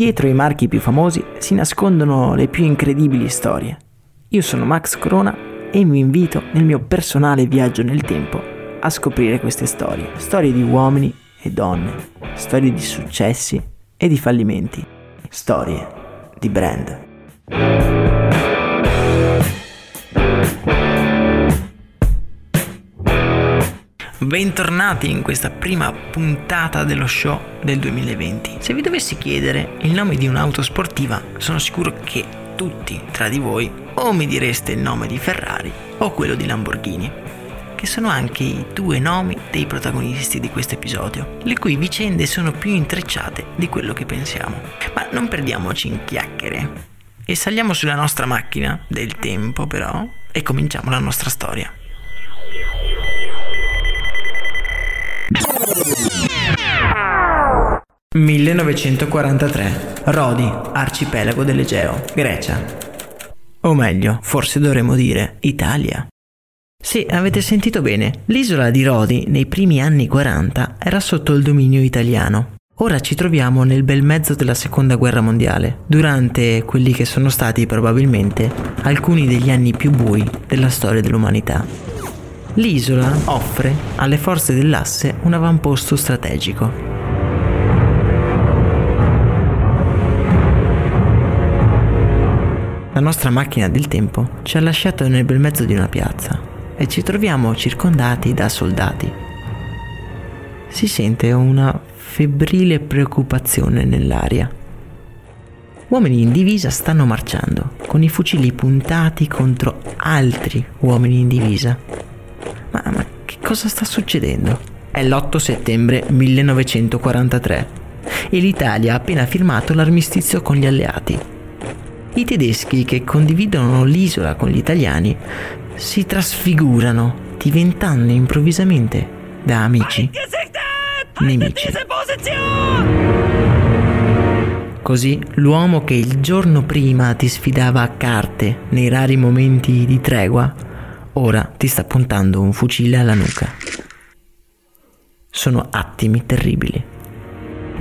Dietro i marchi più famosi si nascondono le più incredibili storie. Io sono Max Corona e vi invito nel mio personale viaggio nel tempo a scoprire queste storie. Storie di uomini e donne, storie di successi e di fallimenti, storie di brand. Bentornati in questa prima puntata dello show del 2020. Se vi dovessi chiedere il nome di un'auto sportiva, sono sicuro che tutti tra di voi o mi direste il nome di Ferrari o quello di Lamborghini, che sono anche i due nomi dei protagonisti di questo episodio, le cui vicende sono più intrecciate di quello che pensiamo. Ma non perdiamoci in chiacchiere e saliamo sulla nostra macchina del tempo però e cominciamo la nostra storia. 1943. Rodi, arcipelago dell'Egeo, Grecia. O meglio, forse dovremmo dire Italia. Sì, avete sentito bene, l'isola di Rodi nei primi anni 40 era sotto il dominio italiano. Ora ci troviamo nel bel mezzo della seconda guerra mondiale, durante quelli che sono stati probabilmente alcuni degli anni più bui della storia dell'umanità. L'isola offre alle forze dell'asse un avamposto strategico. La nostra macchina del tempo ci ha lasciato nel bel mezzo di una piazza e ci troviamo circondati da soldati. Si sente una febbrile preoccupazione nell'aria. Uomini in divisa stanno marciando, con i fucili puntati contro altri uomini in divisa. Ma, ma che cosa sta succedendo? È l'8 settembre 1943 e l'Italia ha appena firmato l'armistizio con gli alleati i tedeschi che condividono l'isola con gli italiani si trasfigurano diventando improvvisamente da amici nemici. Così l'uomo che il giorno prima ti sfidava a carte nei rari momenti di tregua, ora ti sta puntando un fucile alla nuca. Sono attimi terribili.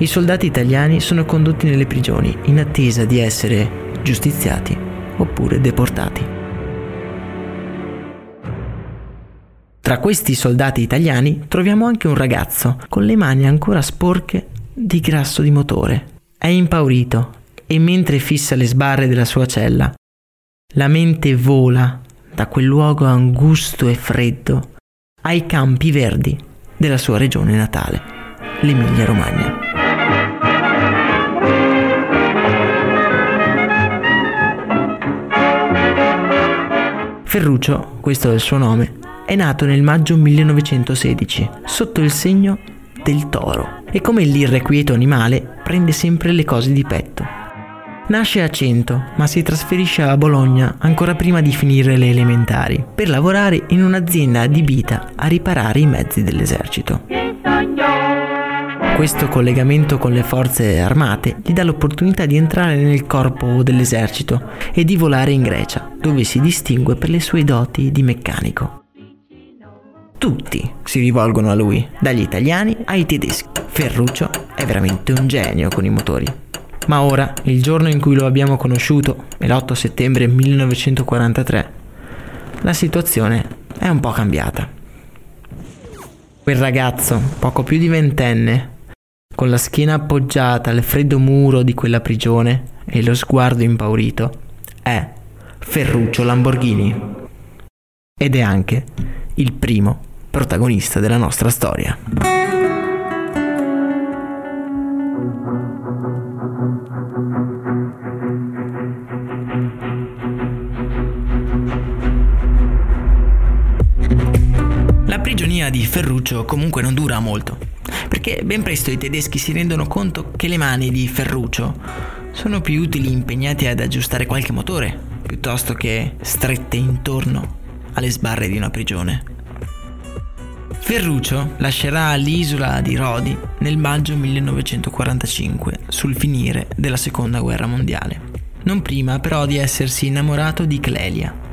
I soldati italiani sono condotti nelle prigioni in attesa di essere giustiziati oppure deportati. Tra questi soldati italiani troviamo anche un ragazzo con le mani ancora sporche di grasso di motore. È impaurito e mentre fissa le sbarre della sua cella, la mente vola da quel luogo angusto e freddo ai campi verdi della sua regione natale, l'Emilia Romagna. Ferruccio, questo è il suo nome, è nato nel maggio 1916 sotto il segno del toro e come l'irrequieto animale prende sempre le cose di petto. Nasce a Cento, ma si trasferisce a Bologna ancora prima di finire le elementari, per lavorare in un'azienda adibita a riparare i mezzi dell'esercito. Questo collegamento con le forze armate gli dà l'opportunità di entrare nel corpo dell'esercito e di volare in Grecia, dove si distingue per le sue doti di meccanico. Tutti si rivolgono a lui, dagli italiani ai tedeschi. Ferruccio è veramente un genio con i motori. Ma ora, il giorno in cui lo abbiamo conosciuto, è l'8 settembre 1943, la situazione è un po' cambiata. Quel ragazzo, poco più di ventenne, con la schiena appoggiata al freddo muro di quella prigione e lo sguardo impaurito, è Ferruccio Lamborghini. Ed è anche il primo protagonista della nostra storia. La prigionia di Ferruccio comunque non dura molto, perché ben presto i tedeschi si rendono conto che le mani di Ferruccio sono più utili impegnate ad aggiustare qualche motore, piuttosto che strette intorno alle sbarre di una prigione. Ferruccio lascerà l'isola di Rodi nel maggio 1945, sul finire della seconda guerra mondiale. Non prima però di essersi innamorato di Clelia,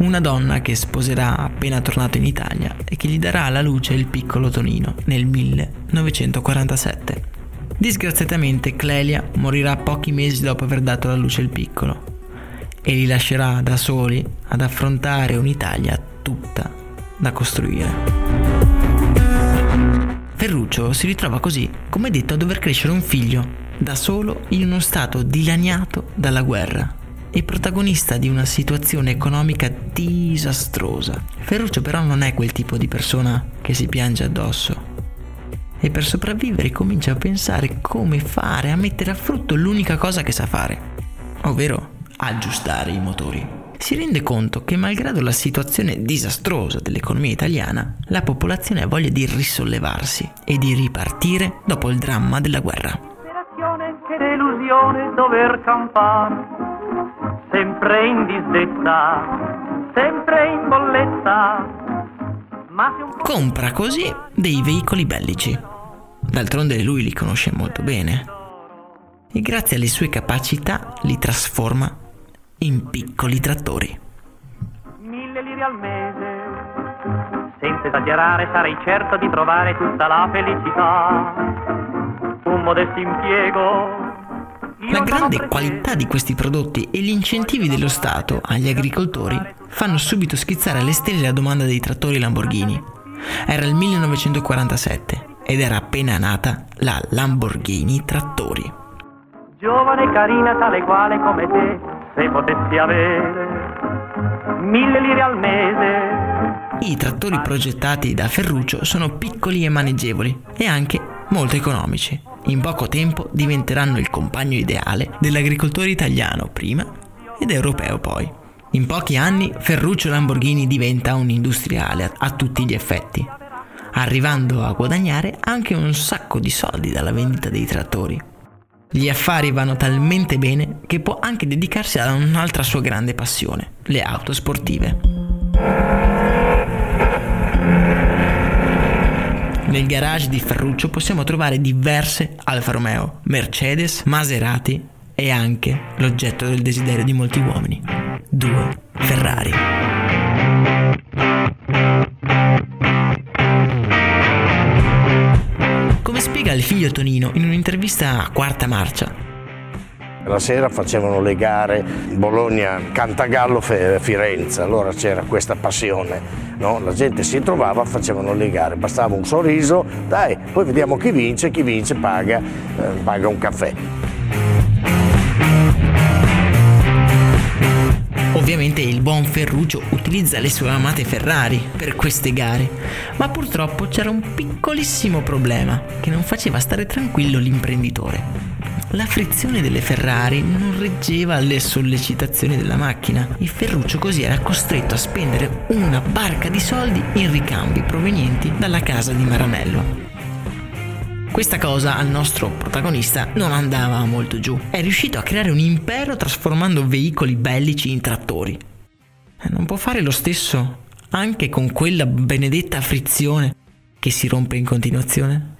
una donna che sposerà appena tornato in Italia e che gli darà alla luce il piccolo Tonino nel 1947. Disgraziatamente Clelia morirà pochi mesi dopo aver dato alla luce il piccolo e li lascerà da soli ad affrontare un'Italia tutta da costruire. Ferruccio si ritrova così, come detto, a dover crescere un figlio, da solo in uno stato dilaniato dalla guerra e protagonista di una situazione economica disastrosa. Ferruccio però non è quel tipo di persona che si piange addosso. E per sopravvivere comincia a pensare come fare a mettere a frutto l'unica cosa che sa fare, ovvero aggiustare i motori si rende conto che malgrado la situazione disastrosa dell'economia italiana, la popolazione ha voglia di risollevarsi e di ripartire dopo il dramma della guerra. Che delusione dover campare, sempre in disdetta, sempre in bolletta. Compra così dei veicoli bellici. D'altronde lui li conosce molto bene. E grazie alle sue capacità li trasforma in piccoli trattori. Mille lire al mese, senza esagerare sarei certo di trovare tutta la felicità. Un modesto impiego. La grande qualità di questi prodotti e gli incentivi dello Stato agli agricoltori fanno subito schizzare alle stelle la domanda dei trattori Lamborghini. Era il 1947 ed era appena nata la Lamborghini Trattori. Giovane carina tale quale come te, se potessi avere mille lire al mese. I trattori progettati da Ferruccio sono piccoli e maneggevoli e anche molto economici. In poco tempo diventeranno il compagno ideale dell'agricoltore italiano prima ed europeo poi. In pochi anni Ferruccio Lamborghini diventa un industriale a tutti gli effetti, arrivando a guadagnare anche un sacco di soldi dalla vendita dei trattori. Gli affari vanno talmente bene che può anche dedicarsi a un'altra sua grande passione, le auto sportive. Nel garage di Ferruccio possiamo trovare diverse Alfa Romeo, Mercedes, Maserati e anche l'oggetto del desiderio di molti uomini, due Ferrari. spiega il figlio Tonino in un'intervista a Quarta Marcia. La sera facevano le gare Bologna-Cantagallo-Firenze, allora c'era questa passione, no? la gente si trovava, facevano le gare, bastava un sorriso, dai, poi vediamo chi vince, chi vince paga, eh, paga un caffè. Ovviamente il buon Ferruccio utilizza le sue amate Ferrari per queste gare, ma purtroppo c'era un piccolissimo problema che non faceva stare tranquillo l'imprenditore. La frizione delle Ferrari non reggeva alle sollecitazioni della macchina e Ferruccio così era costretto a spendere una barca di soldi in ricambi provenienti dalla casa di Maranello. Questa cosa al nostro protagonista non andava molto giù. È riuscito a creare un impero trasformando veicoli bellici in trattori. Non può fare lo stesso anche con quella benedetta frizione che si rompe in continuazione?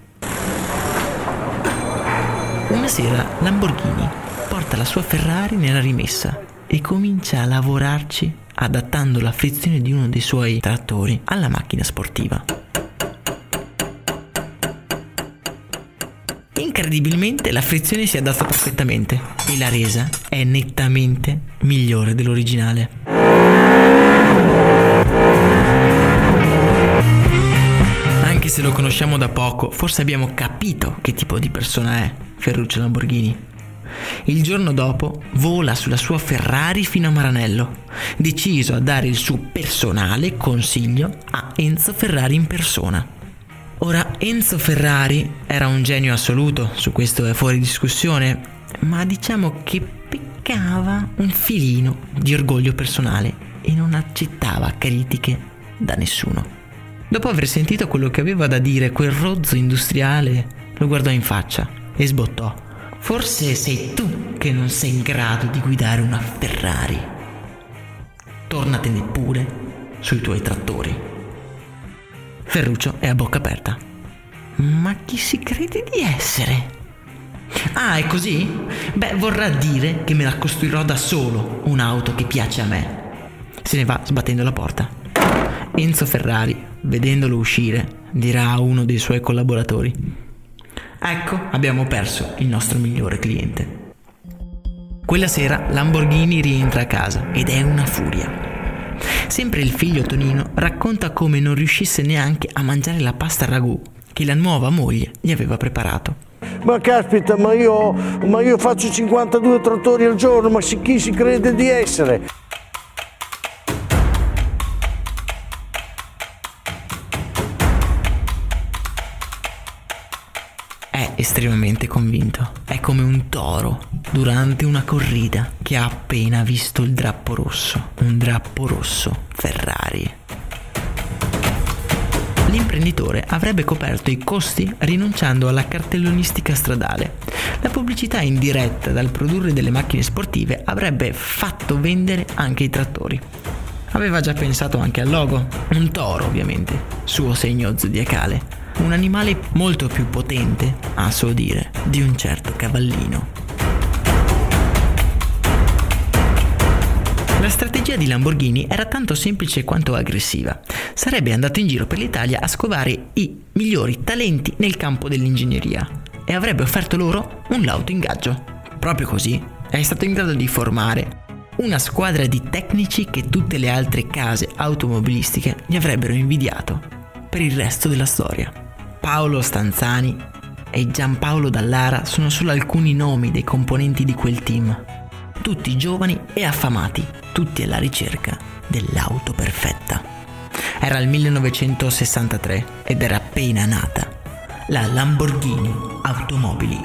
Una sera Lamborghini porta la sua Ferrari nella rimessa e comincia a lavorarci adattando la frizione di uno dei suoi trattori alla macchina sportiva. Incredibilmente la frizione si adatta perfettamente e la resa è nettamente migliore dell'originale. Se lo conosciamo da poco, forse abbiamo capito che tipo di persona è Ferruccio Lamborghini. Il giorno dopo vola sulla sua Ferrari fino a Maranello, deciso a dare il suo personale consiglio a Enzo Ferrari in persona. Ora, Enzo Ferrari era un genio assoluto, su questo è fuori discussione, ma diciamo che peccava un filino di orgoglio personale e non accettava critiche da nessuno. Dopo aver sentito quello che aveva da dire quel rozzo industriale, lo guardò in faccia e sbottò. Forse sei tu che non sei in grado di guidare una Ferrari. Tornatene pure sui tuoi trattori. Ferruccio è a bocca aperta. Ma chi si crede di essere? Ah, è così? Beh, vorrà dire che me la costruirò da solo un'auto che piace a me. Se ne va sbattendo la porta. Enzo Ferrari, vedendolo uscire, dirà a uno dei suoi collaboratori. Ecco, abbiamo perso il nostro migliore cliente. Quella sera Lamborghini rientra a casa ed è una furia. Sempre il figlio Tonino racconta come non riuscisse neanche a mangiare la pasta ragù che la nuova moglie gli aveva preparato. Ma caspita, ma io, ma io faccio 52 trattori al giorno, ma chi si crede di essere? Estremamente convinto. È come un toro durante una corrida che ha appena visto il drappo rosso. Un drappo rosso Ferrari. L'imprenditore avrebbe coperto i costi rinunciando alla cartellonistica stradale. La pubblicità in diretta dal produrre delle macchine sportive avrebbe fatto vendere anche i trattori. Aveva già pensato anche al logo, un toro ovviamente, suo segno zodiacale un animale molto più potente, a suo dire, di un certo cavallino. La strategia di Lamborghini era tanto semplice quanto aggressiva. Sarebbe andato in giro per l'Italia a scovare i migliori talenti nel campo dell'ingegneria e avrebbe offerto loro un lauto ingaggio. Proprio così è stato in grado di formare una squadra di tecnici che tutte le altre case automobilistiche gli avrebbero invidiato per il resto della storia. Paolo Stanzani e Giampaolo Dallara sono solo alcuni nomi dei componenti di quel team. Tutti giovani e affamati, tutti alla ricerca dell'auto perfetta. Era il 1963 ed era appena nata la Lamborghini Automobili.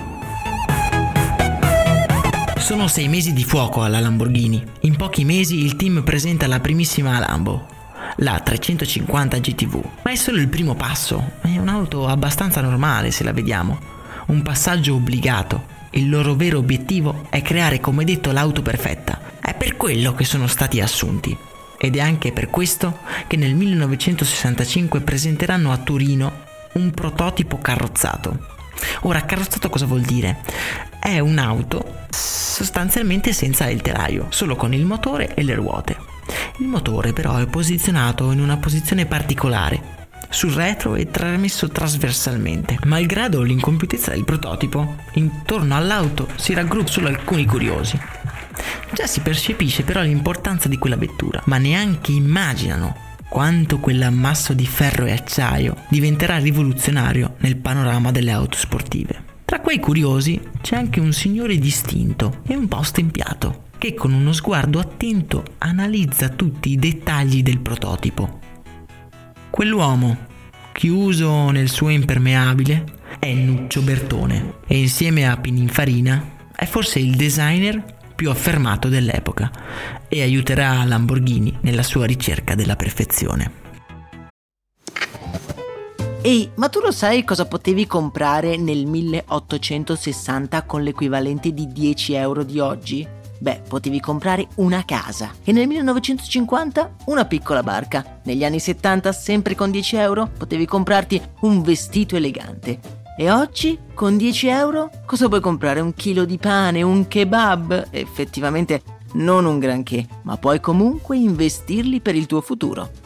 Sono sei mesi di fuoco alla Lamborghini. In pochi mesi il team presenta la primissima Lambo, la 350 GTV. Ma è solo il primo passo, è un'auto abbastanza normale se la vediamo, un passaggio obbligato. Il loro vero obiettivo è creare, come detto, l'auto perfetta. È per quello che sono stati assunti. Ed è anche per questo che nel 1965 presenteranno a Torino un prototipo carrozzato. Ora, carrozzato cosa vuol dire? È un'auto sostanzialmente senza il telaio, solo con il motore e le ruote. Il motore però è posizionato in una posizione particolare, sul retro e tramesso trasversalmente. Malgrado l'incompiutezza del prototipo, intorno all'auto si raggruppano solo alcuni curiosi. Già si percepisce però l'importanza di quella vettura, ma neanche immaginano quanto quell'ammasso di ferro e acciaio diventerà rivoluzionario nel panorama delle auto sportive. Tra quei curiosi c'è anche un signore distinto e un po' stempiato, che con uno sguardo attento analizza tutti i dettagli del prototipo. Quell'uomo, chiuso nel suo impermeabile, è Nuccio Bertone e insieme a Pininfarina è forse il designer più affermato dell'epoca e aiuterà Lamborghini nella sua ricerca della perfezione. Ehi, ma tu lo sai cosa potevi comprare nel 1860 con l'equivalente di 10 euro di oggi? Beh, potevi comprare una casa e nel 1950 una piccola barca. Negli anni 70, sempre con 10 euro, potevi comprarti un vestito elegante. E oggi, con 10 euro, cosa puoi comprare? Un chilo di pane, un kebab? Effettivamente non un granché, ma puoi comunque investirli per il tuo futuro.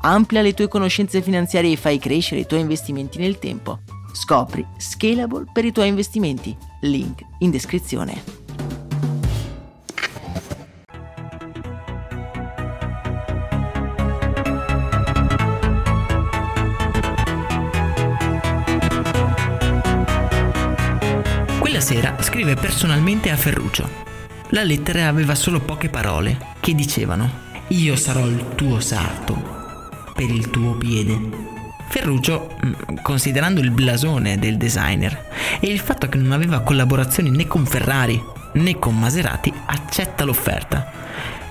Amplia le tue conoscenze finanziarie e fai crescere i tuoi investimenti nel tempo. Scopri Scalable per i tuoi investimenti. Link in descrizione. Quella sera scrive personalmente a Ferruccio. La lettera aveva solo poche parole che dicevano Io sarò il tuo sarto per il tuo piede. Ferruccio, mm, considerando il blasone del designer e il fatto che non aveva collaborazioni né con Ferrari né con Maserati, accetta l'offerta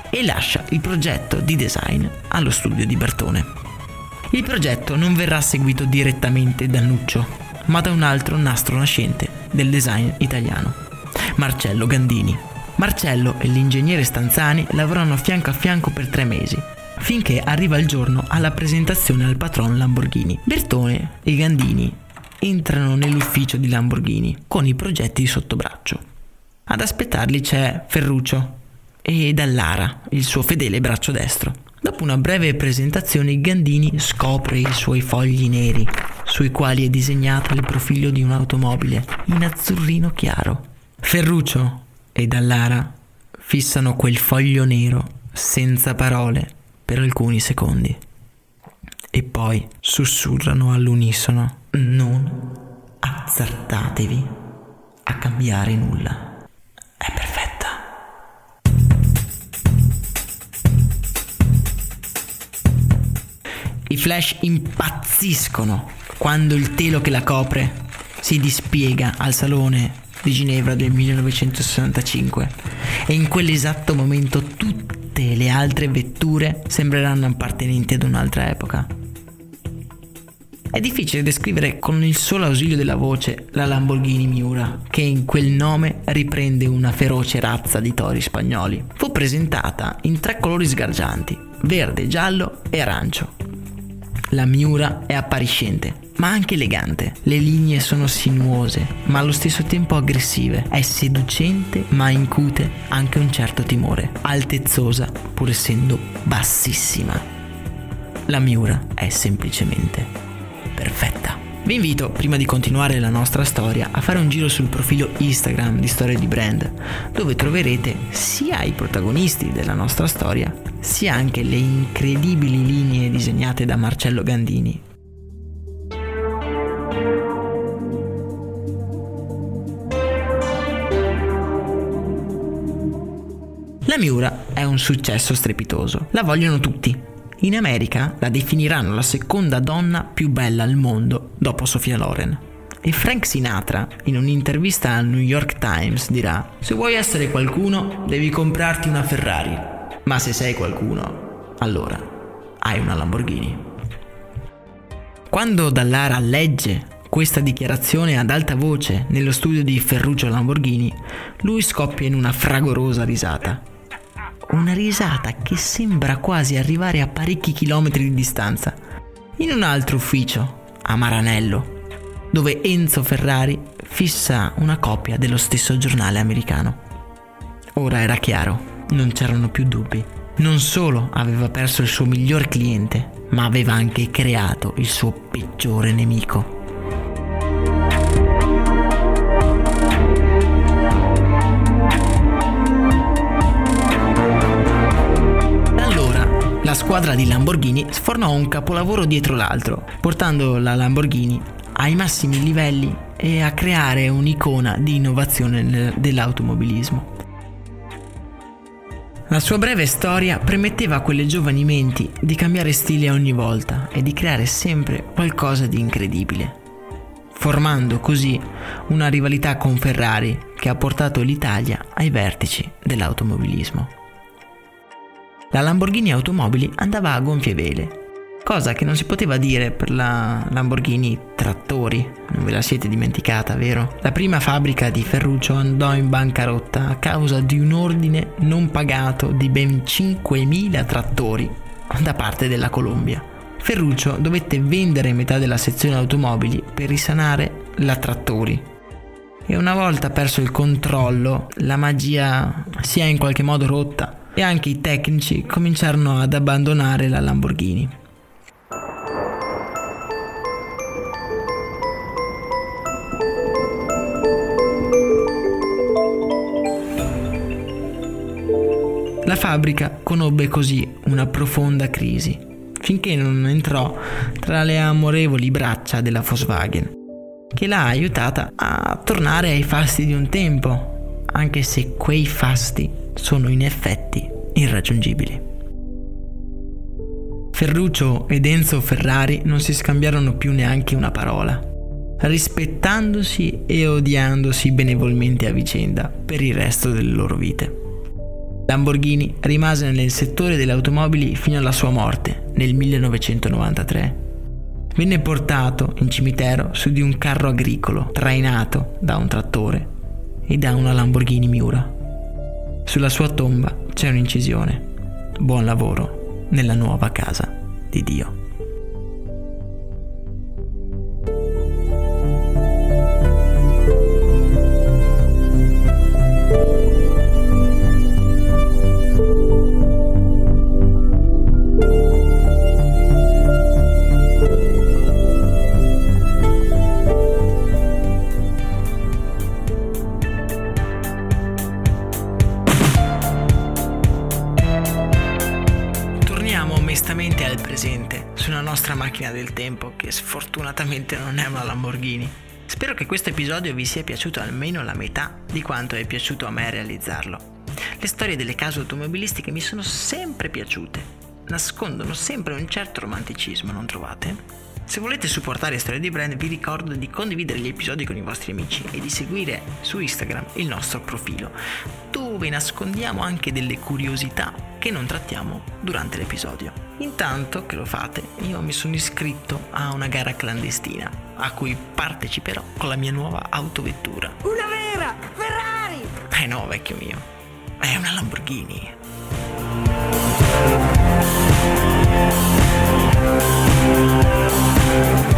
e lascia il progetto di design allo studio di Bertone. Il progetto non verrà seguito direttamente da Nuccio, ma da un altro nastro nascente del design italiano, Marcello Gandini. Marcello e l'ingegnere Stanzani lavorano fianco a fianco per tre mesi finché arriva il giorno alla presentazione al patron Lamborghini. Bertone e Gandini entrano nell'ufficio di Lamborghini con i progetti di sottobraccio. Ad aspettarli c'è Ferruccio e Dallara, il suo fedele braccio destro. Dopo una breve presentazione Gandini scopre i suoi fogli neri, sui quali è disegnato il profilo di un'automobile in azzurrino chiaro. Ferruccio e Dallara fissano quel foglio nero senza parole per alcuni secondi e poi sussurrano all'unisono non azzardatevi a cambiare nulla. È perfetta. I flash impazziscono quando il telo che la copre si dispiega al salone di Ginevra del 1965 e in quell'esatto momento tutti tutte le altre vetture sembreranno appartenenti ad un'altra epoca. È difficile descrivere con il solo ausilio della voce la Lamborghini Miura, che in quel nome riprende una feroce razza di tori spagnoli. Fu presentata in tre colori sgargianti, verde, giallo e arancio. La Miura è appariscente, ma anche elegante. Le linee sono sinuose, ma allo stesso tempo aggressive. È seducente, ma incute anche un certo timore. Altezzosa, pur essendo bassissima. La Miura è semplicemente perfetta. Vi invito, prima di continuare la nostra storia, a fare un giro sul profilo Instagram di Storie di Brand, dove troverete sia i protagonisti della nostra storia, sia anche le incredibili linee disegnate da Marcello Gandini, La Miura è un successo strepitoso, la vogliono tutti. In America la definiranno la seconda donna più bella al mondo dopo Sofia Loren. E Frank Sinatra, in un'intervista al New York Times, dirà: Se vuoi essere qualcuno, devi comprarti una Ferrari. Ma se sei qualcuno, allora hai una Lamborghini. Quando Dallara legge questa dichiarazione ad alta voce nello studio di Ferruccio Lamborghini, lui scoppia in una fragorosa risata una risata che sembra quasi arrivare a parecchi chilometri di distanza, in un altro ufficio, a Maranello, dove Enzo Ferrari fissa una copia dello stesso giornale americano. Ora era chiaro, non c'erano più dubbi. Non solo aveva perso il suo miglior cliente, ma aveva anche creato il suo peggiore nemico. Squadra di Lamborghini sfornò un capolavoro dietro l'altro, portando la Lamborghini ai massimi livelli e a creare un'icona di innovazione dell'automobilismo. La sua breve storia permetteva a quelle giovani menti di cambiare stile ogni volta e di creare sempre qualcosa di incredibile, formando così una rivalità con Ferrari che ha portato l'Italia ai vertici dell'automobilismo. La Lamborghini Automobili andava a gonfie vele. Cosa che non si poteva dire per la Lamborghini Trattori, non ve la siete dimenticata, vero? La prima fabbrica di Ferruccio andò in bancarotta a causa di un ordine non pagato di ben 5.000 trattori da parte della Colombia. Ferruccio dovette vendere metà della sezione automobili per risanare la Trattori. E una volta perso il controllo, la magia si è in qualche modo rotta e anche i tecnici cominciarono ad abbandonare la Lamborghini. La fabbrica conobbe così una profonda crisi, finché non entrò tra le amorevoli braccia della Volkswagen, che l'ha aiutata a tornare ai fasti di un tempo, anche se quei fasti sono in effetti irraggiungibili. Ferruccio ed Enzo Ferrari non si scambiarono più neanche una parola, rispettandosi e odiandosi benevolmente a vicenda per il resto delle loro vite. Lamborghini rimase nel settore delle automobili fino alla sua morte nel 1993. Venne portato in cimitero su di un carro agricolo trainato da un trattore e da una Lamborghini Miura. Sulla sua tomba c'è un'incisione. Buon lavoro nella nuova casa di Dio. Macchina del tempo che sfortunatamente non è una Lamborghini. Spero che questo episodio vi sia piaciuto almeno la metà di quanto è piaciuto a me realizzarlo. Le storie delle case automobilistiche mi sono sempre piaciute, nascondono sempre un certo romanticismo, non trovate? Se volete supportare Storie di Brand vi ricordo di condividere gli episodi con i vostri amici e di seguire su Instagram il nostro profilo, dove nascondiamo anche delle curiosità che non trattiamo durante l'episodio. Intanto che lo fate, io mi sono iscritto a una gara clandestina, a cui parteciperò con la mia nuova autovettura. Una vera Ferrari! Eh no, vecchio mio, è una Lamborghini. Thank